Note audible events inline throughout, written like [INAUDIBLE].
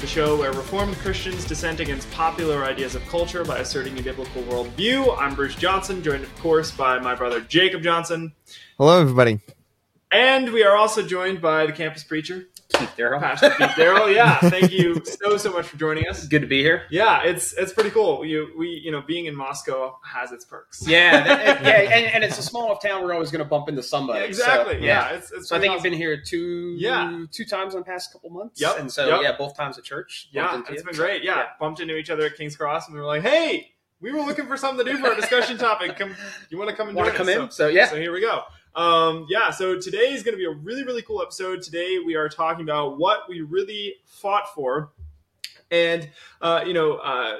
The show where Reformed Christians dissent against popular ideas of culture by asserting a biblical worldview. I'm Bruce Johnson, joined, of course, by my brother Jacob Johnson. Hello, everybody. And we are also joined by the campus preacher, Keith. Pastor [LAUGHS] Pete Darrell. Yeah, thank you so so much for joining us. Good to be here. Yeah, it's it's pretty cool. You we you know being in Moscow has its perks. Yeah, that, [LAUGHS] yeah, and, and it's a small enough town. We're always going to bump into somebody. Yeah, exactly. So, yeah. it's, it's So I think awesome. you've been here two, Yeah. two times in the past couple months. Yep, And so yep. yeah, both times at church. Yeah, it's you. been great. Yeah. bumped into each other at King's Cross, and we were like, "Hey, we were looking for something to do for our discussion topic. Come, you want to come and Want to come us?" in? So, So yeah, so here we go. Um, yeah, so today is going to be a really, really cool episode. Today we are talking about what we really fought for, and uh, you know, uh,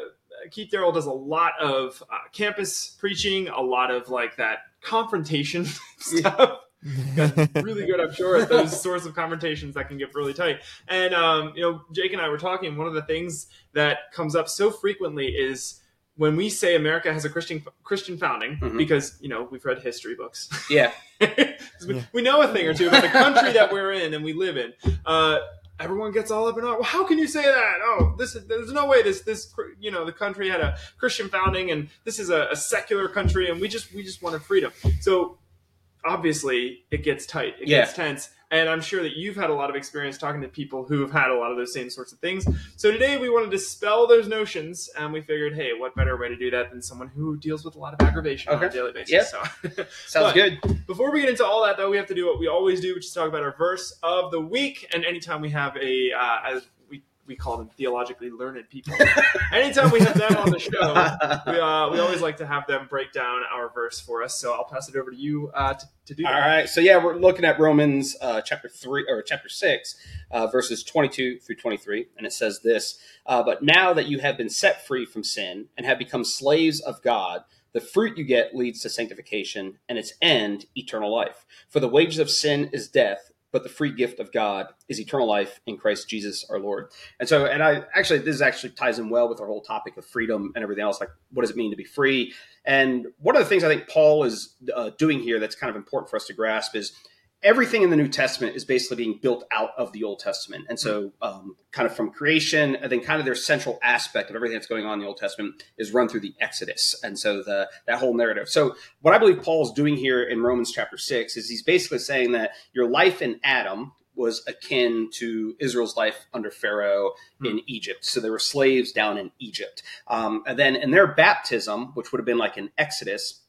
Keith Darrell does a lot of uh, campus preaching, a lot of like that confrontation [LAUGHS] stuff really good, I'm sure, at those [LAUGHS] sorts of confrontations that can get really tight. And um, you know, Jake and I were talking. One of the things that comes up so frequently is when we say America has a Christian Christian founding, Mhm. because you know we've read history books. yeah, [LAUGHS] Yeah. we know a thing or two about the country that we're in and we live in. Uh, everyone gets all up in arms. Well, how can you say that? Oh, this is, there's no way this this you know the country had a Christian founding and this is a, a secular country and we just we just wanted freedom. So obviously it gets tight, it Yeah. gets tense, and I'm sure that you've had a lot of experience talking to people who have had a lot of those same sorts of things. So today we want to dispel those notions, and we figured, hey, what better way to do that than someone who deals with a lot of aggravation on a daily basis? Yeah. So. [LAUGHS] sounds But- good. Before we get into all that, though, we have to do what we always do, which is talk about our verse of the week. And anytime we have a, uh, as we, call them theologically learned people, [LAUGHS] anytime we have them on the show, we, uh, we always like to have them break down our verse for us. So I'll pass it over to you uh, to, to do All that. right, so yeah, we're looking at Romans uh, chapter three or chapter six, uh, verses twenty-two through twenty-three, and it says this: uh, "But now that you have been set free from sin and have become slaves of God, the fruit you get leads to sanctification, and its end, eternal life. For the wages of sin is death." But the free gift of God is eternal life in Christ Jesus our Lord. And so, and I actually, this actually ties in well with our whole topic of freedom and everything else. Like, what does it mean to be free? And one of the things I think Paul is uh, doing here that's kind of important for us to grasp is everything in the New Testament is basically being built out of the Old Testament. And so, um, kind of from creation, and then kind of their central aspect of everything that's going on in the Old Testament is run through the Exodus. And so, the that whole narrative. So, what I believe Paul is doing here in Romans chapter six is he's basically saying that your life in Adam was akin to Israel's life under Pharaoh in Egypt. So they were slaves down in Egypt. Um, and then in their baptism, which would have been like an Exodus,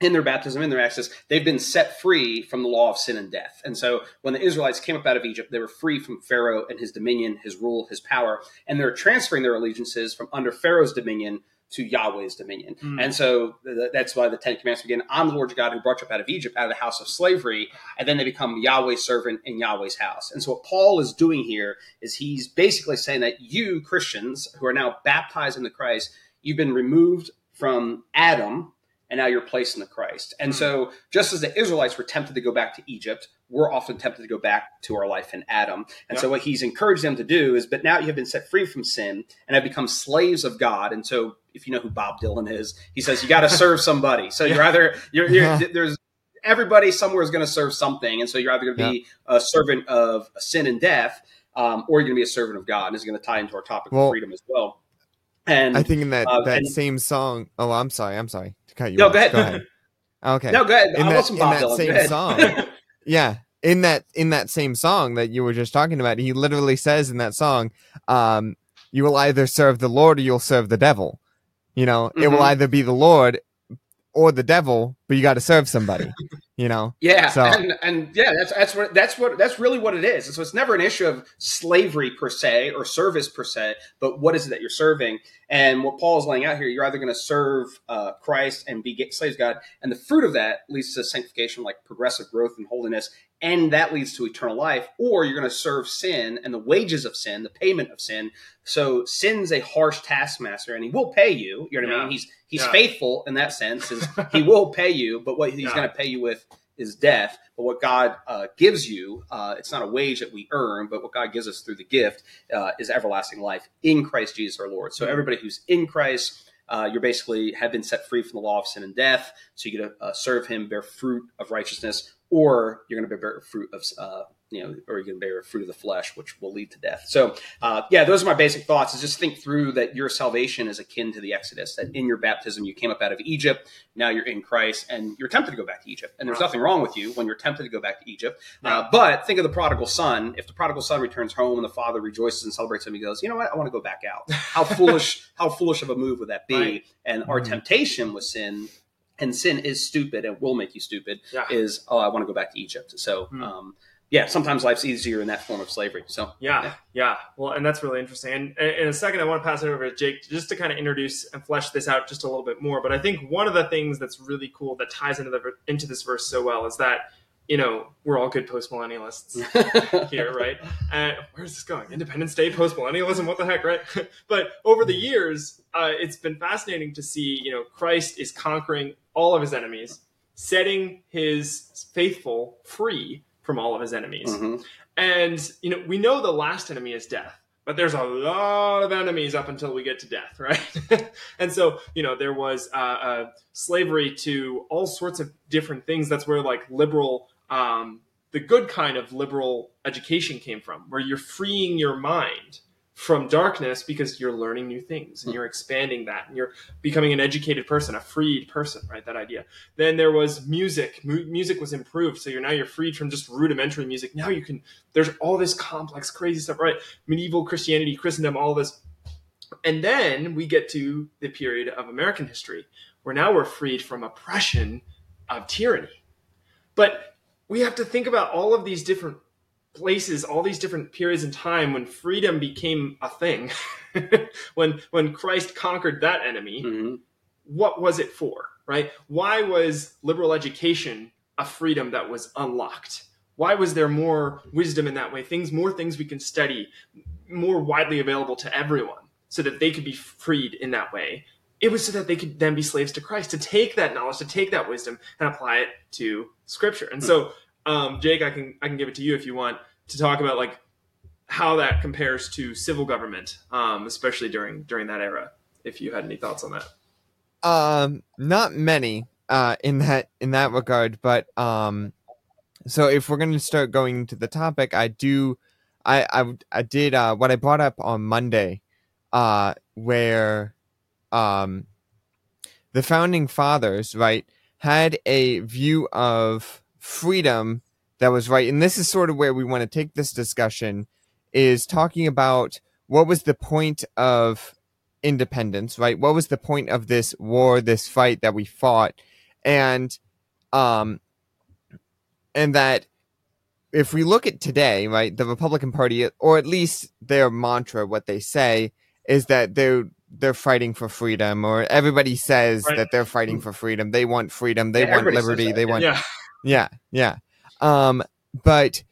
in their baptism, in their exodus, they've been set free from the law of sin and death. And so when the Israelites came up out of Egypt, they were free from Pharaoh and his dominion, his rule, his power, and they're transferring their allegiances from under Pharaoh's dominion to Yahweh's dominion. Mm. And so th- that's why the Ten Commandments begin I'm the Lord your God who brought you up out of Egypt, out of the house of slavery. And then they become Yahweh's servant in Yahweh's house. And so what Paul is doing here is he's basically saying that you, Christians, who are now baptized into Christ, you've been removed from Adam and now you're placed in the Christ. And so, just as the Israelites were tempted to go back to Egypt, we're often tempted to go back to our life in Adam. And so, what he's encouraged them to do is, but now you have been set free from sin and have become slaves of God. And so, if you know who Bob Dylan is, he says you got to serve somebody. So you're [LAUGHS] either you're, you're Yeah. there's everybody somewhere is going to serve something, and so you're either going to be a servant of sin and death, um, or you're going to be a servant of God. And this is going to tie into our topic Well, of freedom as well. And I think in that Uh, that and- same song. Oh, I'm sorry. I'm sorry to cut you no, off. go ahead. Okay. No, go ahead. In I that- in that Dylan. same song. [LAUGHS] Yeah. In that in that same song that you were just talking about, he literally says in that song, um, "You will either serve the Lord or you'll serve the devil." You know, it will Mhm. either be the Lord or the devil, but you got to serve somebody. [LAUGHS] you know. Yeah, So- and and yeah, that's that's what that's what that's really what it is. And so it's never an issue of slavery per se or service per se, but what is it that you're serving? And what Paul is laying out here, you're either going to serve uh, Christ and be get slaves God, and the fruit of that leads to sanctification, like progressive growth and holiness, and that leads to eternal life, or you're going to serve sin and the wages of sin, the payment of sin. So sin's a harsh taskmaster, and he will pay you. You know what I mean? He's he's Yeah. faithful in that sense, is he will pay you, but what he's Yeah. going to pay you with is death. But what God uh, gives you, uh, it's not a wage that we earn, but what God gives us through the gift uh, is everlasting life in Christ Jesus our Lord. So everybody who's in Christ, uh, you're basically have been set free from the law of sin and death. So you get to uh, serve Him, bear fruit of righteousness, or you're going to bear fruit of uh, you know, or you can bear fruit of the flesh, which will lead to death. So, uh, yeah, those are my basic thoughts. Is just think through that your salvation is akin to the Exodus. That in your baptism you came up out of Egypt, now you're in Christ, and you're tempted to go back to Egypt. And there's nothing wrong with you when you're tempted to go back to Egypt. Uh, but think of the prodigal son. If the prodigal son returns home and the father rejoices and celebrates him, he goes, "You know what? I want to go back out." How [LAUGHS] foolish! How foolish of a move would that be? Right. And our Mhm. temptation with sin. And sin is stupid and will make you stupid. Yeah. Is oh, I want to go back to Egypt. So, Hmm. um, yeah, sometimes life's easier in that form of slavery. So, Yeah, Yeah. yeah, Well, and that's really interesting. And and in a second, I want to pass it over to Jake just to kind of introduce and flesh this out just a little bit more. But I think one of the things that's really cool that ties into the into this verse so well is that you know we're all good post millennialists [LAUGHS] here, right? And where's this going? Independence Day, post millennialism, what the heck, right? [LAUGHS] but over the years, uh, it's been fascinating to see, you know, Christ is conquering all of his enemies, setting his faithful free from all of his enemies. Mhm. And, you know, we know the last enemy is death, but there's a lot of enemies up until we get to death, [LAUGHS] right? and so, you know, there was uh, uh, slavery to all sorts of different things. That's where, like, liberal, um, the good kind of liberal education came from, where you're freeing your mind from darkness because you're learning new things and hmm. you're expanding that and you're becoming an educated person, a freed person, right? That idea. Then there was music. Mu- music was improved, so you're now you're freed from just rudimentary music. Now you can. There's all this complex, crazy stuff, right? Medieval Christianity, Christendom, all this, and then we get to the period of American history where now we're freed from oppression of tyranny. But we have to think about all of these different places, all these different periods in time when freedom became a thing. [LAUGHS] when when Christ conquered that enemy, Mhm. what was it for, right? Why was liberal education a freedom that was unlocked? Why was there more wisdom in that way? Things, more things we can study, more widely available to everyone, so that they could be freed in that way. It was so that they could then be slaves to Christ, to take that knowledge, to take that wisdom, and apply it to Scripture. And so, um, Jake, I can I can give it to you if you want to talk about like how that compares to civil government, um, especially during during that era. If you had any thoughts on that. Um, not many uh in that in that regard, but um, so if we're gonna start going into the topic, I do, I I I did uh what I brought up on Monday, uh, where, um, the founding fathers right had a view of freedom that was right, and this is sort of where we want to take this discussion, is talking about what was the point of independence, right? What was the point of this war, this fight that we fought? And um and that if we look at today, right, the Republican Party or at least their mantra, what they say is that they're they're fighting for freedom or everybody says Right. that they're fighting for freedom. They want freedom, they Yeah, want liberty, that, they yeah. want Yeah. Yeah, yeah. Um, but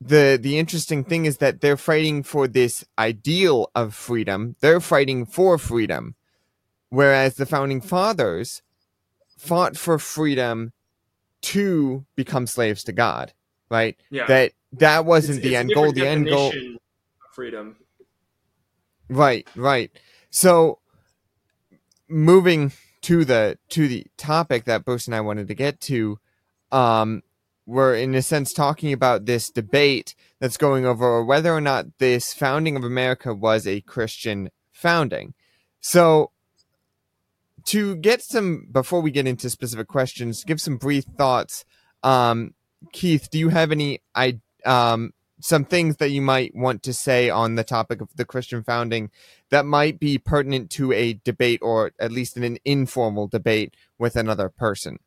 the the interesting thing is that they're fighting for this ideal of freedom. They're fighting for freedom, whereas the founding fathers fought for freedom to become slaves to God. Right? Yeah. That that wasn't It's- the it's end goal. The end goal. Freedom. Right, right. So moving to the to the topic that Bruce and I wanted to get to, um, we're in a sense talking about this debate that's going over whether or not this founding of America was a Christian founding. So to get some before we get into specific questions, give some brief thoughts. Um, Keith, do you have any I um some things that you might want to say on the topic of the Christian founding that might be pertinent to a debate or at least in an informal debate with another person.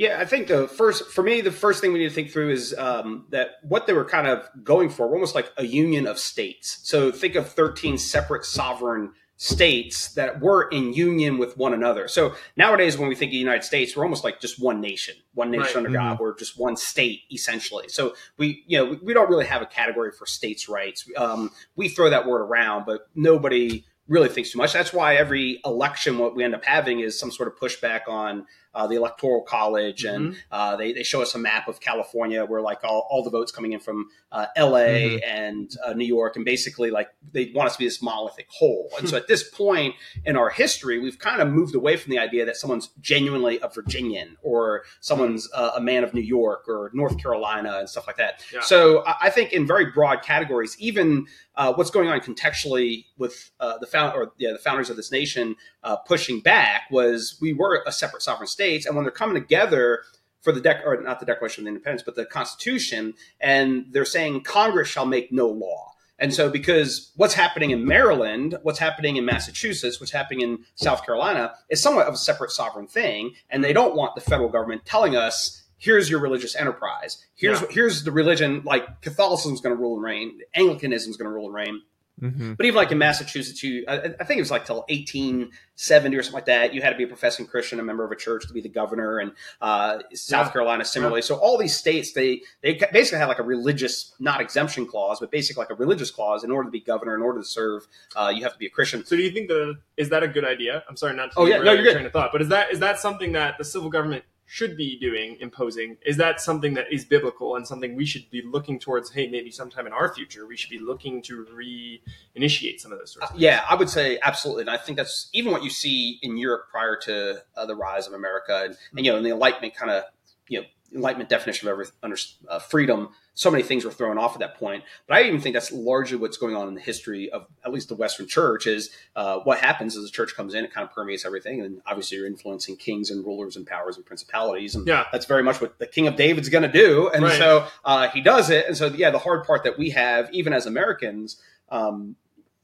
Yeah, I think the first, for me, the first thing we need to think through is um, that what they were kind of going for, were almost like a union of states. So think of 13 separate sovereign states that were in union with one another. So nowadays, when we think of the United States, we're almost like just one nation, one nation Right. under God. We're just one state, essentially. So we, you know, we, we don't really have a category for states' rights. Um, we throw that word around, but nobody really thinks too much. That's why every election, what we end up having is some sort of pushback on uh, the electoral college, and Mhm. uh, they, they show us a map of California where like all, all the votes coming in from uh, L.A. Mhm. and uh, New York, and basically like they want us to be this monolithic whole. And so [LAUGHS] at this point in our history, we've kind of moved away from the idea that someone's genuinely a Virginian or someone's uh, a man of New York or North Carolina and stuff like that. Yeah. So I I think in very broad categories, even uh, what's going on contextually with uh, the found or yeah, the founders of this nation uh, pushing back was we were a separate sovereign states, and when they're coming together for the dec or not the Declaration of Independence, but the Constitution, and they're saying Congress shall make no law. And so, because what's happening in Maryland, what's happening in Massachusetts, what's happening in South Carolina is somewhat of a separate sovereign thing, and they don't want the federal government telling us, "Here's your religious enterprise. Here's Yeah. here's the religion. Like Catholicism's going to rule and reign, Anglicanism's going to rule and reign." Hmm But even like in Massachusetts, you I, I think it was like till 1870 or something like that. You had to be a professing Christian, a member of a church, to be the governor, and uh, South Yeah. Carolina similarly. So all these states, they they basically had like a religious, not exemption clause, but basically like a religious clause. In order to be governor, in order to serve, uh, you have to be a Christian. So do you think that is that a good idea? I'm sorry, not to Oh, yeah, no, you're good. train of thought, but is that is that something that the civil government should be doing, imposing? Is that something that is biblical and something we should be looking towards? Hey, maybe sometime in our future, we should be looking to re-initiate some of those sorts. Of things? Yeah, I would say absolutely, and I think that's even what you see in Europe prior to uh, the rise of America, and, and you know, in the Enlightenment kind of you know Enlightenment definition of every under uh, freedom. So many things were thrown off at that point, but I even think that's largely what's going on in the history of at least the Western Church. Is uh, what happens as the church comes in, it kind of permeates everything, and obviously you're influencing kings and rulers and powers and principalities, and Yeah. that's very much what the King of David's going to do, and Right. so uh, he does it. And so yeah, the hard part that we have, even as Americans. Um,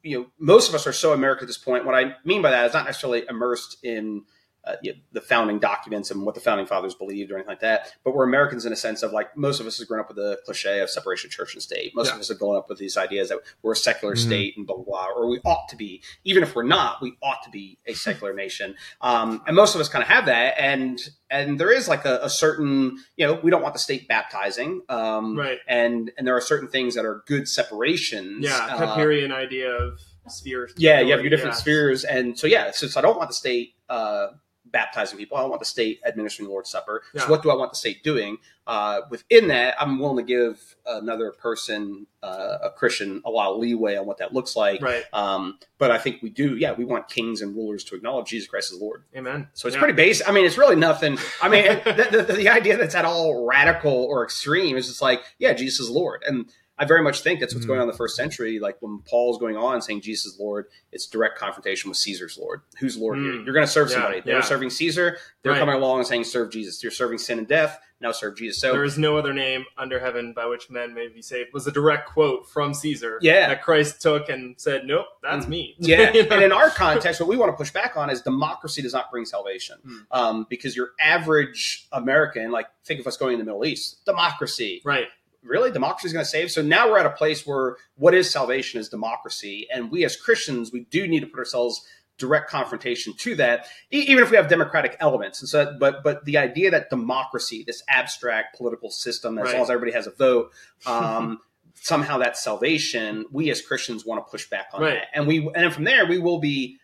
you know, most of us are so American at this point. What I mean by that is not necessarily immersed in uh, you know, the founding documents and what the founding fathers believed or anything like that, but we're Americans in a sense of like most of us have grown up with the cliche of separation of church and state. Most Yeah. of us have grown up with these ideas that we're a secular Mhm. state and blah, blah, blah, or we ought to be. Even if we're not, we ought to be a secular nation. Um, and most of us kind of have that. And and there is like a, a certain, you know, we don't want the state baptizing. Um, Right. And and there are certain things that are good separations. Yeah, uh, idea of spheres. yeah, you have your different Yeah. spheres, and so yeah, since I don't want the state uh, baptizing people, I want the state administering the Lord's Supper. Yeah. So what do I want the state doing? Uh, within that, I'm willing to give another person, uh, a Christian, a lot of leeway on what that looks like. Right. Um, but I think we do, yeah, we want kings and rulers to acknowledge Jesus Christ as Lord. Amen. So it's Yeah. pretty basic. I mean, it's really nothing. I mean, [LAUGHS] the, the, the idea that's at all radical or extreme is just like, yeah, Jesus is Lord. And I very much think that's what's Mhm. going on in the first century. Like when Paul's going on saying Jesus is Lord, it's direct confrontation with Caesar's Lord. Who's Lord here? Mm. You're going to serve Yeah, somebody. They yeah. were serving Caesar. They're Right. coming along and saying, serve Jesus. You're serving sin and death. Now serve Jesus. So there is no other name under heaven by which men may be saved was a direct quote from Caesar Yeah. that Christ took and said, Nope, that's me. [LAUGHS] [LAUGHS] Yeah, You know? and in our context, what we want to push back on is democracy does not bring salvation, Hmm. um, because your average American, like think of us going in the Middle East, democracy, right. Really democracy is going to save so now we're at a place where what is salvation is democracy and we as christians we do need to put ourselves direct confrontation to that even if we have democratic elements and so but but the idea that democracy this abstract political system as Right. long as everybody has a vote um [LAUGHS] somehow that's salvation we as christians want to push back on Right. that and we and then from there we will be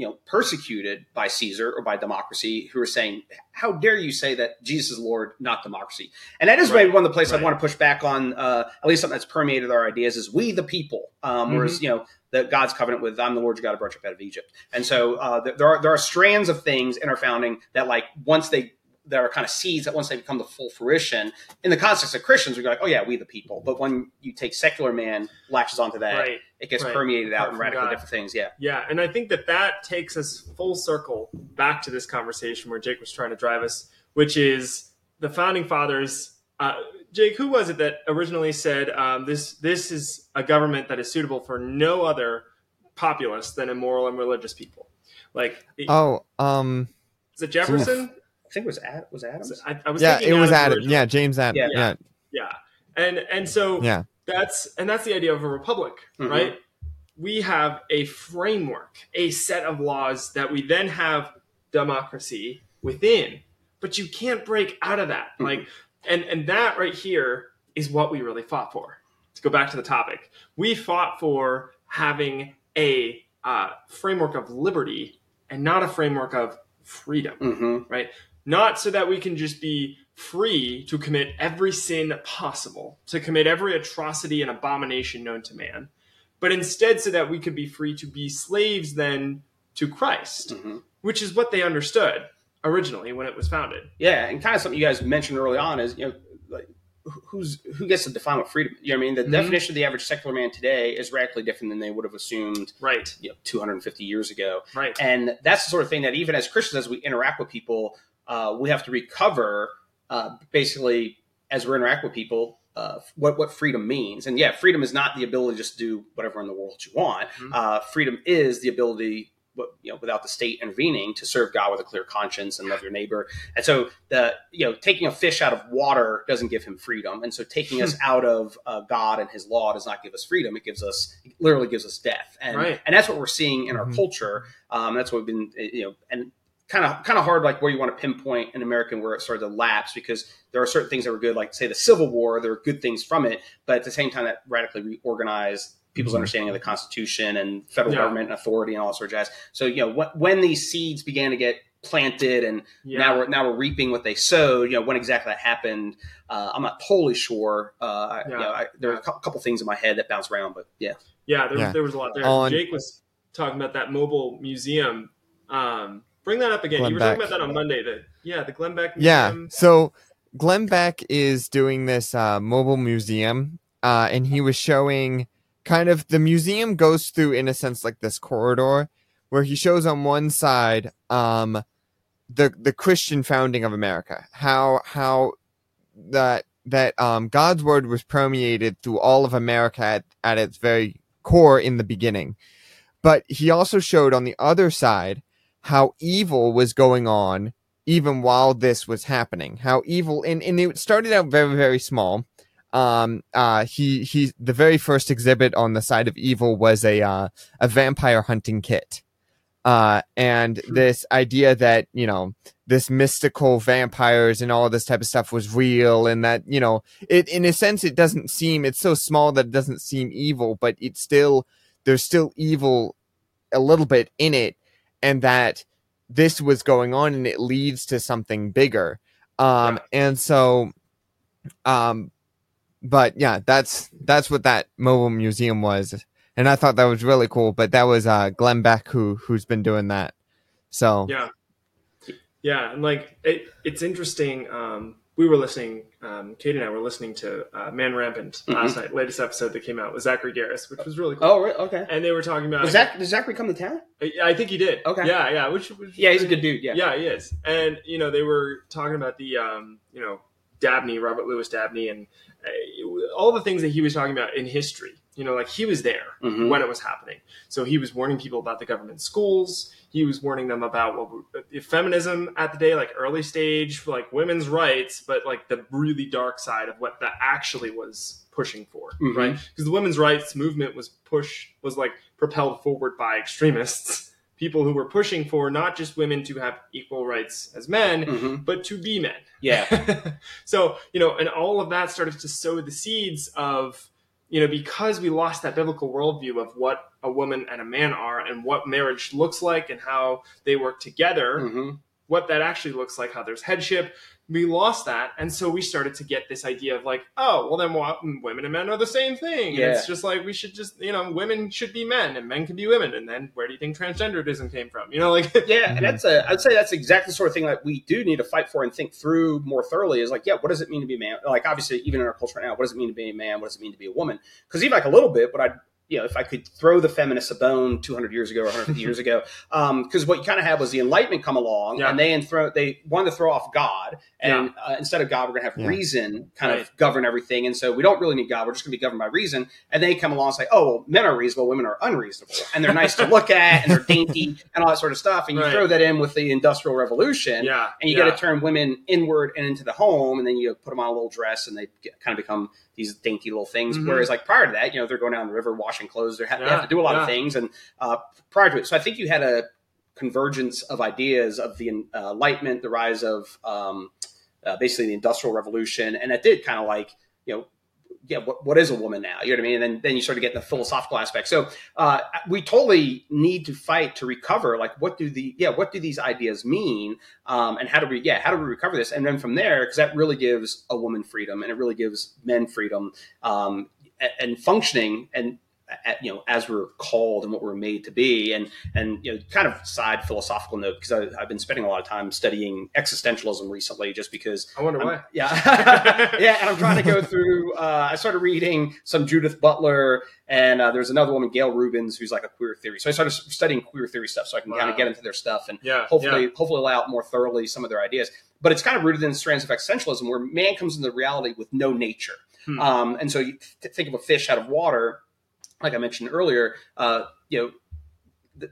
you know persecuted by caesar or by democracy who are saying how dare you say that jesus is lord not democracy and that is Right. maybe one of the places Right. I want to push back on. Uh, at least something that's permeated our ideas is we the people. Um, Whereas Mm-hmm. you know the God's covenant with I'm the Lord your God who brought you up out of Egypt. And so uh, there- there are there are strands of things in our founding that like once they there are kind of seeds that once they become the full fruition in the context of Christians we go like oh yeah we the people. But when you take secular man latches onto that, Right. it gets Right. permeated Apart out in from radically God. different things. Yeah. Yeah, and I think that that takes us full circle back to this conversation where Jake was trying to drive us, which is the founding fathers. Uh, Jake, who was it that originally said um, this? This is a government that is suitable for no other populace than immoral and religious people. Like, Oh, um, is it Jefferson? I think it was Ad, was Adams. I, I was yeah, it was Adams Adam. Yeah, James Adam. Yeah. Yeah, Yeah, and and so yeah. that's and that's the idea of a republic Mhm. right we have a framework a set of laws that we then have democracy within but you can't break out of that Mhm. like and and that right here is what we really fought for to go back to the topic we fought for having a uh, framework of liberty and not a framework of freedom hmm right not so that we can just be free to commit every sin possible, to commit every atrocity and abomination known to man, but instead so that we could be free to be slaves then to Christ, hmm which is what they understood originally when it was founded. Yeah, and kind of something you guys mentioned early on is you know like who's who gets to define what freedom? You know what I mean? The Mhm. definition of the average secular man today is radically different than they would have assumed Right, you know 250 years ago. right. And that's the sort of thing that even as Christians, as we interact with people, uh, we have to recover uh, basically as we interact with people. Uh, what what freedom means, and yeah, freedom is not the ability to just do whatever in the world you want. Mhm. Uh, freedom is the ability, you know, without the state intervening, to serve God with a clear conscience and love your neighbor. And so, the you know, taking a fish out of water doesn't give him freedom, and so taking us out of uh, God and His law does not give us freedom. It gives us, it literally gives us death, and Right. and that's what we're seeing in our Mhm. culture. Um, that's what we've been, you know, and kind of kind of hard like where you want to pinpoint an American where it started to lapse because there are certain things that were good, like say the Civil War, there were good things from it, but at the same time that radically reorganized people's Mhm. understanding of the Constitution and federal Yeah. government and authority and all that sort of jazz. So you know when, when these seeds began to get planted and Yeah. now we're now we're reaping what they sowed. You know when exactly that happened, uh, I'm not totally sure. Uh, I- you know, I, there are a cou- couple things in my head that bounce around, but yeah, Yeah, there, Yeah. there was a lot there. On- Jake was talking about that mobile museum. Um, bring that up again. Glenn you were talking about that on Monday. That yeah, the Glenn Beck Yeah. So Glenn Beck is doing this uh, mobile museum, uh, and he was showing kind of the museum goes through, in a sense, like this corridor where he shows on one side um, the the Christian founding of America, how how that that um, God's word was permeated through all of America at, at its very core in the beginning. But he also showed on the other side how evil was going on even while this was happening. How evil and, and it started out very, very small. Um uh he he the very first exhibit on the side of evil was a uh a vampire hunting kit. Uh and this idea that, you know, this mystical vampires and all this type of stuff was real and that, you know, it in a sense it doesn't seem it's so small that it doesn't seem evil, but it's still there's still evil a little bit in it and that this was going on and it leads to something bigger. Um and so um but yeah that's that's what that mobile museum was. And i thought that was really cool but that was uh glenn beck who who's been doing that. So Yeah, yeah, and like it, it's interesting. Um, we were listening. Um, Kate and I were listening to uh, Man Rampant last night, latest episode that came out with Zachary Garris, which was really cool. oh, re- okay. And they were talking about. Zach, does Zachary come to town? I think he did. Okay. Yeah, yeah. Which, which Yeah, he's a good dude. Yeah. Yeah, he is. And you know, they were talking about the um, you know Dabney, Robert Louis Dabney, and uh, all the things that he was talking about in history. You know, like he was there Mhm. when it was happening. So he was warning people about the government schools. He was warning them about what uh, feminism at the day, like early stage, like women's rights, but like the really dark side of what that actually was pushing for, Mhm. right? Because the women's rights movement was push was like propelled forward by extremists, [LAUGHS] people who were pushing for not just women to have equal rights as men, hmm but to be men. Yeah. [LAUGHS] so, you know, and all of that started to sow the seeds of, you know, because we lost that biblical worldview of what a woman and a man are and what marriage looks like and how they work together, hmm what that actually looks like, how there's headship. We lost that. And so we started to get this idea of like, oh, well, then what, mm, women and men are the same thing. And Yeah. it's just like, we should just, you know, women should be men and men can be women. And then where do you think transgenderism came from? You know, like, [LAUGHS] Yeah, and mm-hmm. that's a. I'd say that's exactly the sort of thing that we do need to fight for and think through more thoroughly. Is like, yeah, what does it mean to be a man? Like, obviously, even in our culture right now, what does it mean to be a man? What does it mean to be a woman? Because even like a little bit, what I, you know, if I could throw the feminists a bone 200 years ago or 150 [LAUGHS] years ago, because what you kind of had was the Enlightenment come along, Yeah. and they and throw they wanted to throw off God, and uh, instead of God, we're going to have Yeah. reason kind Right. of govern everything, and so we don't really need God. We're just going to be governed by reason. And they come along and say, oh, well, men are reasonable, women are unreasonable, and they're nice to look at, and they're dainty, [LAUGHS] and all that sort of stuff. And you Right. throw that in with the Industrial Revolution, yeah. and you yeah. got to turn women inward and into the home, and then you put them on a little dress, and they get, kind of become these dainty little things. Mhm. Whereas, like prior to that, you know, they're going down the river washing clothes. They have, they have to do a lot yeah. of things, and uh, prior to it, so I think you had a convergence of ideas of the uh, Enlightenment, the rise of um, uh, basically the Industrial Revolution, and it did kind of like you know yeah, what, what is a woman now? You know what I mean? And then, then you sort of get the philosophical aspect. So uh, we totally need to fight to recover. Like, what do the yeah, what do these ideas mean? Um, and how do we yeah, how do we recover this? And then from there, because that really gives a woman freedom, and it really gives men freedom um, and, and functioning and you know as we're called and what we're made to be and and you know kind of side philosophical note because I, have been spending a lot of time studying existentialism recently just because I wonder I'm, why yeah [LAUGHS] [LAUGHS] yeah and I'm trying to go through uh, I started reading some Judith Butler and uh, there's another woman Gayle Rubins who's like a queer theory so I started studying queer theory stuff so I can wow. kind of get into their stuff and yeah, hopefully yeah. hopefully lay out more thoroughly some of their ideas but it's kind of rooted in strands of existentialism where man comes into reality with no nature hmm. um, and so you th- think of a fish out of water like I mentioned earlier, uh, you know,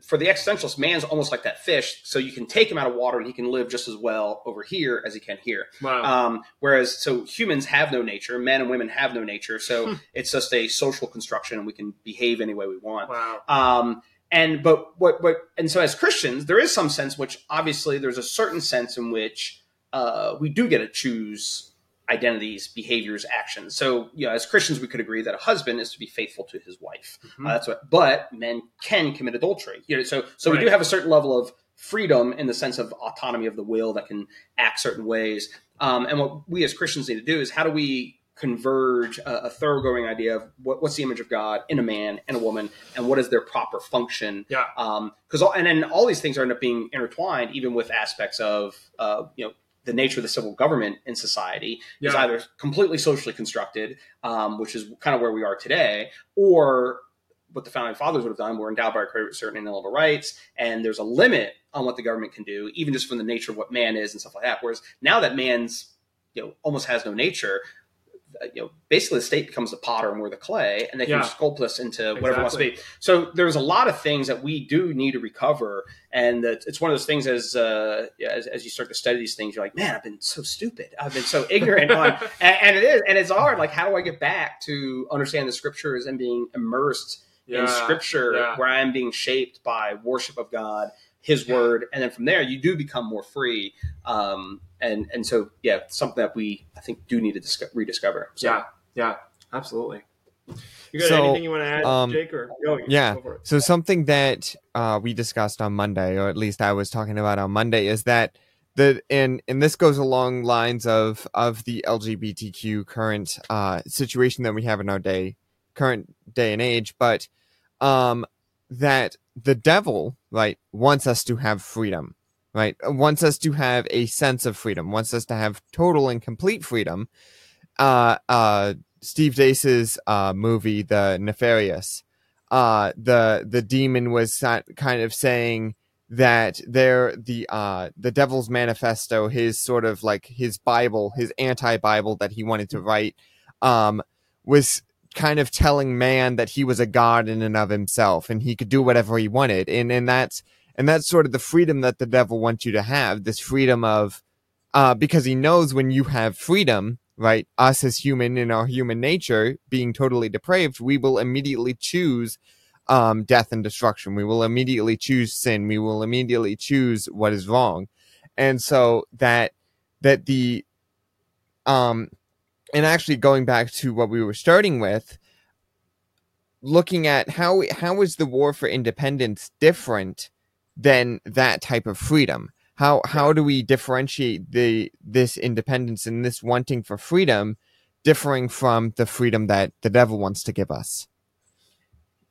for the existentialist, man's almost like that fish. So you can take him out of water and he can live just as well over here as he can here. Wow. Um, whereas, so humans have no nature, men and women have no nature. So Hmm. it's just a social construction and we can behave any way we want. Wow. Um, and but what what and so as Christians, there is some sense which obviously there's a certain sense in which uh, we do get to choose identities, behaviors, actions. So you know, as Christians, we could agree that a husband is to be faithful to his wife. Mhm. Uh, that's what. But men can commit adultery. You know, so so we do have a certain level of freedom in the sense of autonomy of the will that can act certain ways. Um, and what we as Christians need to do is how do we converge a, a thoroughgoing idea of what, what's the image of God in a man and a woman, and what is their proper function? Yeah. Because all and then all these things are end up being intertwined, even with aspects of uh, you know the nature of the civil government in society is either completely socially constructed, um, which is kind of where we are today, or what the founding fathers would have done. We're endowed by certain inalienable rights, and there's a limit on what the government can do, even just from the nature of what man is and stuff like that. Whereas now that man's you know almost has no nature, you know basically the state becomes the potter and we're the clay, and they can Yeah. sculpt us into whatever it wants to be. So there's a lot of things that we do need to recover, and that it's one of those things as, uh, as as you start to study these things, you're like, man, I've been so stupid, I've been so ignorant on, [LAUGHS] and, and it is, and it's hard. Like, how do I get back to understand the scriptures and being immersed Yeah. in scripture, Yeah. where I am being shaped by worship of God, His Word, and then from there you do become more free. Um, and and so yeah, something that we I think do need to disco- rediscover. So, Yeah. Yeah. Absolutely. You got So, anything you want to add, um, Jake? Or go, yeah. go for. So something that uh, we discussed on Monday, or at least I was talking about on Monday, is that the and and this goes along lines of of the LGBTQ current uh, situation that we have in our day, current day and age, but um, that the devil right wants us to have freedom, right? Wants us to have a sense of freedom, wants us to have total and complete freedom. Uh, uh, Steve Deace's uh, movie, The Nefarious, uh, the the demon was kind of saying that there the uh the devil's manifesto his sort of like his bible his anti-bible that he wanted to write um was kind of telling man that he was a god in and of himself and he could do whatever he wanted and and that's and that's sort of the freedom that the devil wants you to have this freedom of uh because he knows when you have freedom right us as human in our human nature being totally depraved we will immediately choose um, death and destruction. We will immediately choose sin. We will immediately choose what is wrong, and so that that the um, and actually going back to what we were starting with, looking at how how is the war for independence different than that type of freedom? How how do we differentiate the this independence and this wanting for freedom differing from the freedom that the devil wants to give us?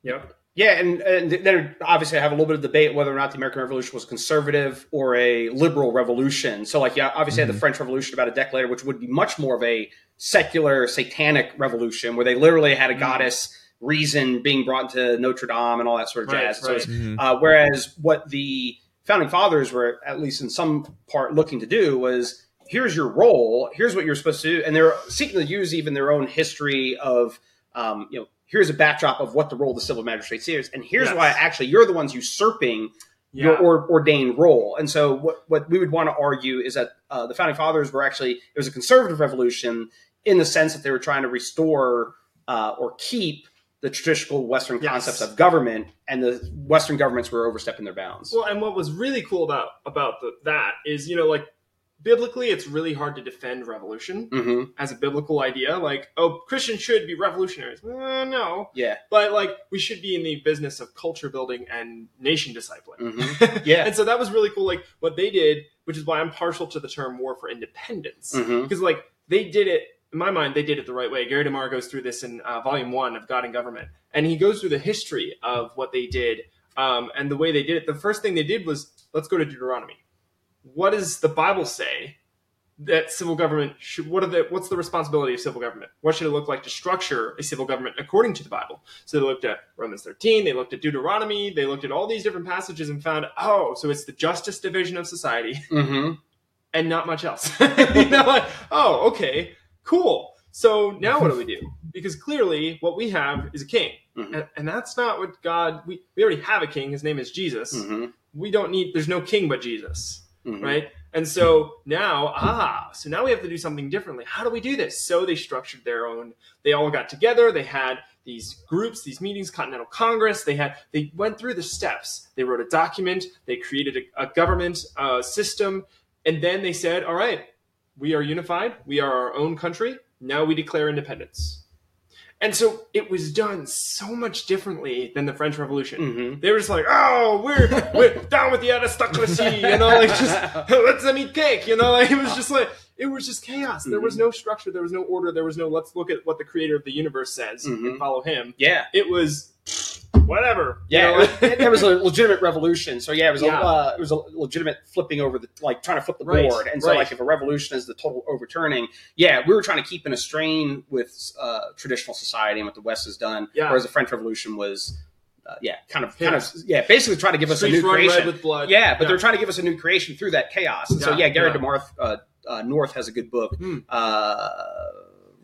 Yep. Yeah, and, and then obviously I have a little bit of debate whether or not the American Revolution was conservative or a liberal revolution. So, like, yeah, obviously I had the French Revolution about a decade later, which would be much more of a secular, satanic revolution, where they literally had a Mhm. goddess reason being brought into Notre Dame and all that sort of Right, jazz. So, right. it's, Mhm. uh, whereas what the founding fathers were, at least in some part, looking to do was here's your role, here's what you're supposed to do, and they're seeking to use even their own history of, um, you know, here's a backdrop of what the role of the civil magistrates is, and here's Yes. why actually you're the ones usurping Yeah. your or, ordained role. And so what what we would want to argue is that uh, the founding fathers were actually it was a conservative revolution in the sense that they were trying to restore uh, or keep the traditional Western Yes. concepts of government, and the Western governments were overstepping their bounds. Well, and what was really cool about about the, that is, you know, like biblically, it's really hard to defend revolution hmm as a biblical idea. Like, oh, Christians should be revolutionaries. Uh, no, Yeah. but like we should be in the business of culture building and nation discipling. hmm [LAUGHS] Yeah. and so that was really cool. Like what they did, which is why I'm partial to the term war for independence, hmm because like they did it. In my mind, they did it the right way. Gary DeMar goes through this in uh, Volume One of God and Government, and he goes through the history of what they did um, and the way they did it. The first thing they did was let's go to Deuteronomy. What does the Bible say that civil government should? What are the what's the responsibility of civil government? What should it look like to structure a civil government according to the Bible? So they looked at Romans 13, they looked at Deuteronomy, they looked at all these different passages and found, oh, so it's the justice division of society hmm and not much else. [LAUGHS] you know, like, oh, okay, cool. So now what do we do? [LAUGHS] Because clearly what we have is a king. Mhm. And, and that's not what God, we, we already have a king. His name is Jesus. hmm We don't need, there's no king but Jesus, hmm right? And so now, ah, so now we have to do something differently. How do we do this? So they structured their own, they all got together. They had these groups, these meetings, Continental Congress. They had, they went through the steps. They wrote a document. They created a, a government uh, system. And then they said, all right, we are unified. We are our own country. Now we declare independence. And so it was done so much differently than the French Revolution. hmm They were just like, oh, we're, we're [LAUGHS] down with the aristocracy, you know, like just [LAUGHS] let's them eat cake, you know, like it was just like it was just chaos. There was no structure, there was no order, there was no let's look at what the creator of the universe says and Mhm. follow him. Yeah. It was whatever. you Yeah, know, it, was- was a legitimate revolution. So yeah, it was Yeah. a uh, it was a legitimate flipping over the like trying to flip the Right, board. And so right. like if a revolution is the total overturning, yeah, we were trying to keep in a strain with uh, traditional society and what the West has done. Yeah. Whereas the French Revolution was, uh, yeah, kind of Yeah. kind of yeah, basically trying to give us a new creation. with blood. Yeah, but they're trying to give us a new creation through that chaos. And so Yeah, yeah, Gary yeah. DeMar uh, uh, North has a good book. Hmm.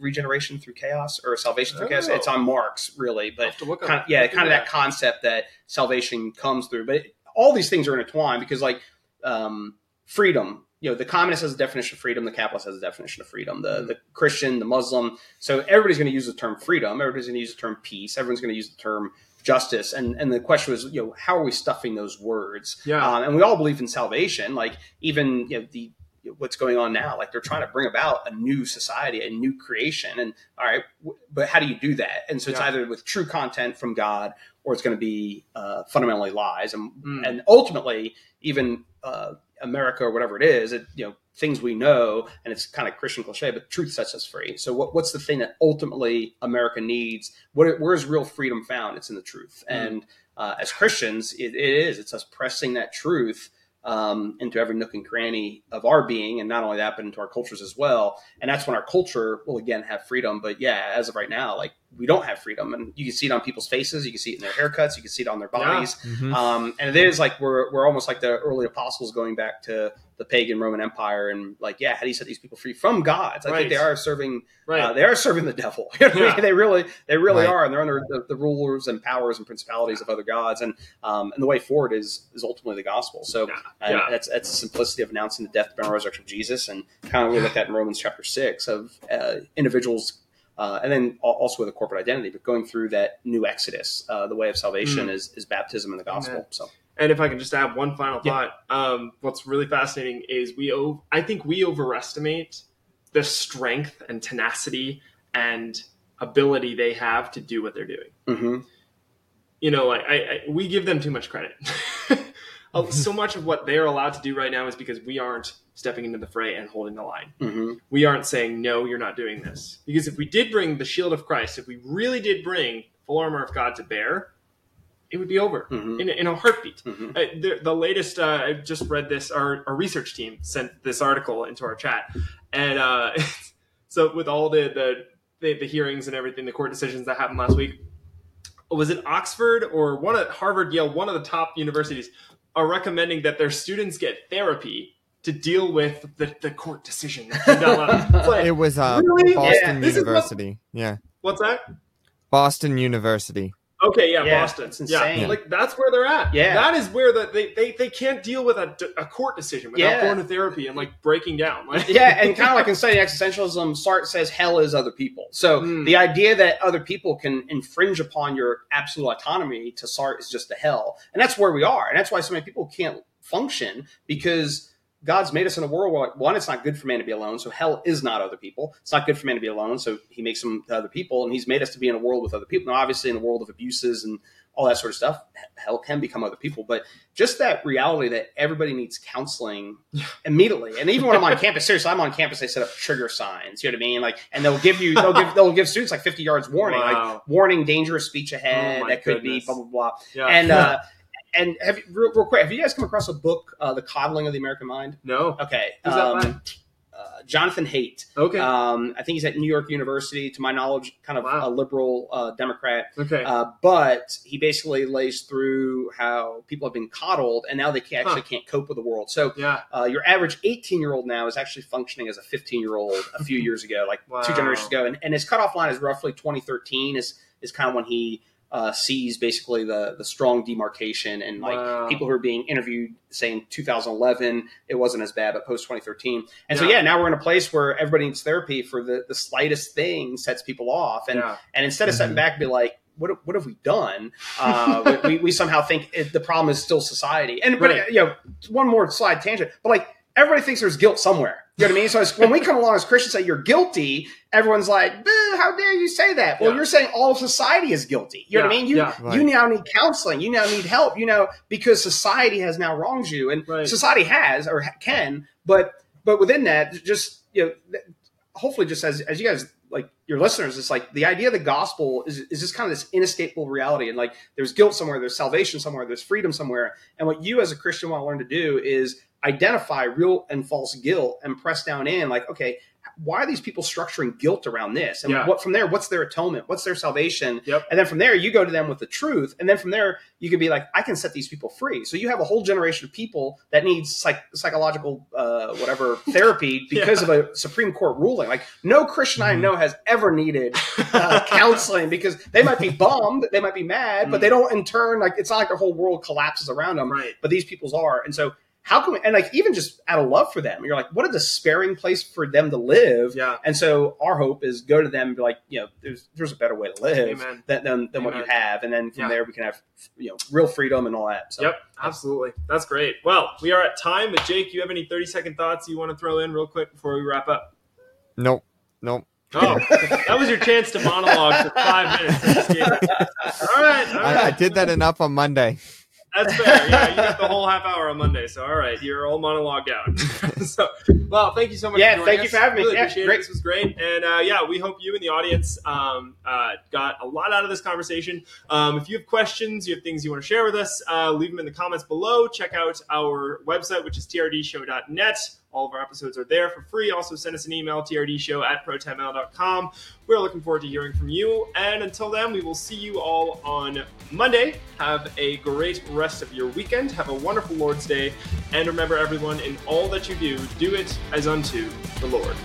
Regeneration through chaos or salvation through chaos. Oh. It's on Marx, really, but to look kind of, yeah, kind of into that concept that salvation comes through. But all these things are intertwined because, like, um, freedom. You know, the communist has a definition of freedom. The capitalist has a definition of freedom. The Mhm. the Christian, the Muslim. So everybody's going to use the term freedom. Everybody's going to use the term peace. Everyone's going to use the term justice. And and the question was, you know, how are we stuffing those words? Yeah. Um, and we all believe in salvation. Like even you know the what's going on now. Like they're trying to bring about a new society a new creation and all right w- but how do you do that? And so it's Yeah. either with true content from god or it's going to be uh, fundamentally lies and Mm. and ultimately even uh, america or whatever it is it you know things we know and it's kind of christian cliche but truth sets us free. So what, what's the thing that ultimately america needs? What where's real freedom found? It's in the truth. Mm. and uh, as christians it, it is. It's us pressing that truth um, into every nook and cranny of our being, and not only that, but into our cultures as well. And that's when our culture will again have freedom. But yeah, as of right now, like we don't have freedom, and you can see it on people's faces, you can see it in their haircuts, you can see it on their bodies. Mhm. Um, and it is like we're we're almost like the early apostles going back to the pagan Roman Empire, and like yeah, how do you set these people free from gods? I Right. think they are serving right. uh, they are serving the devil. [LAUGHS] You know what I mean? Yeah. They really, they really Right. are, and they're under the, the rulers and powers and principalities of other gods. And um, and the way forward is is ultimately the gospel. So Yeah. and Yeah. that's that's the simplicity of announcing the death, burial, and resurrection of Jesus, and kind of we look at that in Romans chapter six of uh, individuals. Uh, and then also with a corporate identity, but going through that new exodus, uh, the way of salvation is, is baptism in the gospel. Amen. So And if I can just add one final Yeah. thought, um, what's really fascinating is we, o- I think we overestimate the strength and tenacity and ability they have to do what they're doing. hmm You know, like I, I we give them too much credit. [LAUGHS] So much of what they're allowed to do right now is because we aren't stepping into the fray and holding the line. hmm We aren't saying no, you're not doing this. Because if we did bring the shield of Christ, if we really did bring full armor of God to bear, it would be over Mhm. in, a- in a heartbeat. hmm Uh, the, the latest, uh, I just read this. Our, our research team sent this article into our chat, and uh, [LAUGHS] so with all the, the the the hearings and everything, the court decisions that happened last week, was it Oxford or one of Harvard, Yale, one of the top universities are recommending that their students get therapy to deal with the, the court decision. that came down last- It's like, It was uh, Really? Boston Yeah. This is what- University. Yeah, what's that? Boston University. Okay, yeah, Yeah, Boston. it's Yeah, insane. like that's where they're at. Yeah. that is where the, they, they they can't deal with a, a court decision without Yeah. going to therapy and like breaking down. [LAUGHS] Like, yeah, and kind of like in studying existentialism, Sartre says hell is other people. So Hmm. the idea that other people can infringe upon your absolute autonomy to Sartre is just a hell, and that's where we are, and that's why so many people can't function because God's made us in a world where, like, one, it's not good for man to be alone. So hell is not other people. It's not good for man to be alone. So he makes them to other people, and he's made us to be in a world with other people. Now, obviously, in a world of abuses and all that sort of stuff, hell can become other people. But just that reality that everybody needs counseling immediately. And even when I'm on [LAUGHS] campus, seriously, I'm on campus. They set up trigger signs. You know what I mean? Like, and they'll give you, they'll give, they'll give students like 50 yards warning, Wow. like warning, dangerous speech ahead. Oh that could goodness. be blah blah blah. Yeah. And uh, [LAUGHS] and have you, real, real quick, have you guys come across a book, uh, The Coddling of the American Mind? no. Okay, Who's that by? um, uh, Jonathan Haidt. Okay. Um, I think he's at New York University. To my knowledge, kind of Wow. a liberal uh, Democrat. okay. Uh, but he basically lays through how people have been coddled, and now they can actually Huh. can't cope with the world. So yeah. uh, your average 18 year old now is actually functioning as a 15 year old a few [LAUGHS] years ago, like two generations ago, and, and his cutoff line is roughly 2013 is is kind of when he uh, sees basically the the strong demarcation and like Wow. people who are being interviewed saying 2011 it wasn't as bad, but post 2013, and so Yeah. yeah, now we're in a place where everybody needs therapy for the the slightest thing sets people off, and yeah. and instead of Mhm. stepping back and be like, what, what have we done? Uh, we, we somehow think it, the problem is still society. And but, Right. you know, one more slide tangent, but like everybody thinks there's guilt somewhere. You know what I mean? So it's, when we come along as Christians and say you're guilty, everyone's like, "Boo, how dare you say that? Well, Yeah. you're saying all of society is guilty. You know what I mean? You yeah. Right. you now need counseling. You now need help. You know because society has now wronged you, and Right. society has or can, but but within that, just you know, hopefully, just as as you guys like your listeners, it's like the idea of the gospel is is just kind of this inescapable reality, and like there's guilt somewhere, there's salvation somewhere, there's freedom somewhere, and what you as a Christian want to learn to do is identify real and false guilt and press down in, like okay. Why are these people structuring guilt around this? And Yeah. what from there? What's their atonement? What's their salvation? Yep. And then from there, you go to them with the truth. And then from there, you can be like, I can set these people free. So you have a whole generation of people that needs psych- psychological, uh, whatever [LAUGHS] therapy because of a Supreme Court ruling. Like no Christian I know has ever needed uh, [LAUGHS] counseling because they might be bummed, they might be mad, but they don't in turn like it's not like their whole world collapses around them. Right. But these people's are, and so. How can we, and like even just out of love for them, you're like, what a despairing place for them to live. Yeah. And so our hope is go to them and be like, you know, there's there's a better way to live Amen. than than, than what you have, and then from Yeah. there we can have you know real freedom and all that. So. Yep, absolutely. That's great. Well, we are at time, but Jake, you have any 30 second thoughts you want to throw in real quick before we wrap up? Nope. Nope. Oh, that was your chance to monologue for five minutes. I just gave it. All right, all right. I, I did that enough on Monday. That's fair. Yeah, you got the whole half hour on Monday, so all right, you're all monologued out. [LAUGHS] so, well, thank you so much. Yeah, thank you for having me. Really Yeah, appreciate great. it. This was great, and uh, yeah, we hope you in the audience um, uh, got a lot out of this conversation. Um, if you have questions, you have things you want to share with us, uh, leave them in the comments below. Check out our website, which is trdshow.net. All of our episodes are there for free. Also, send us an email, trdshow at protonmail.com. We're looking forward to hearing from you. And until then, we will see you all on Monday. Have a great rest of your weekend. Have a wonderful Lord's Day. And remember, everyone, in all that you do, do it as unto the Lord.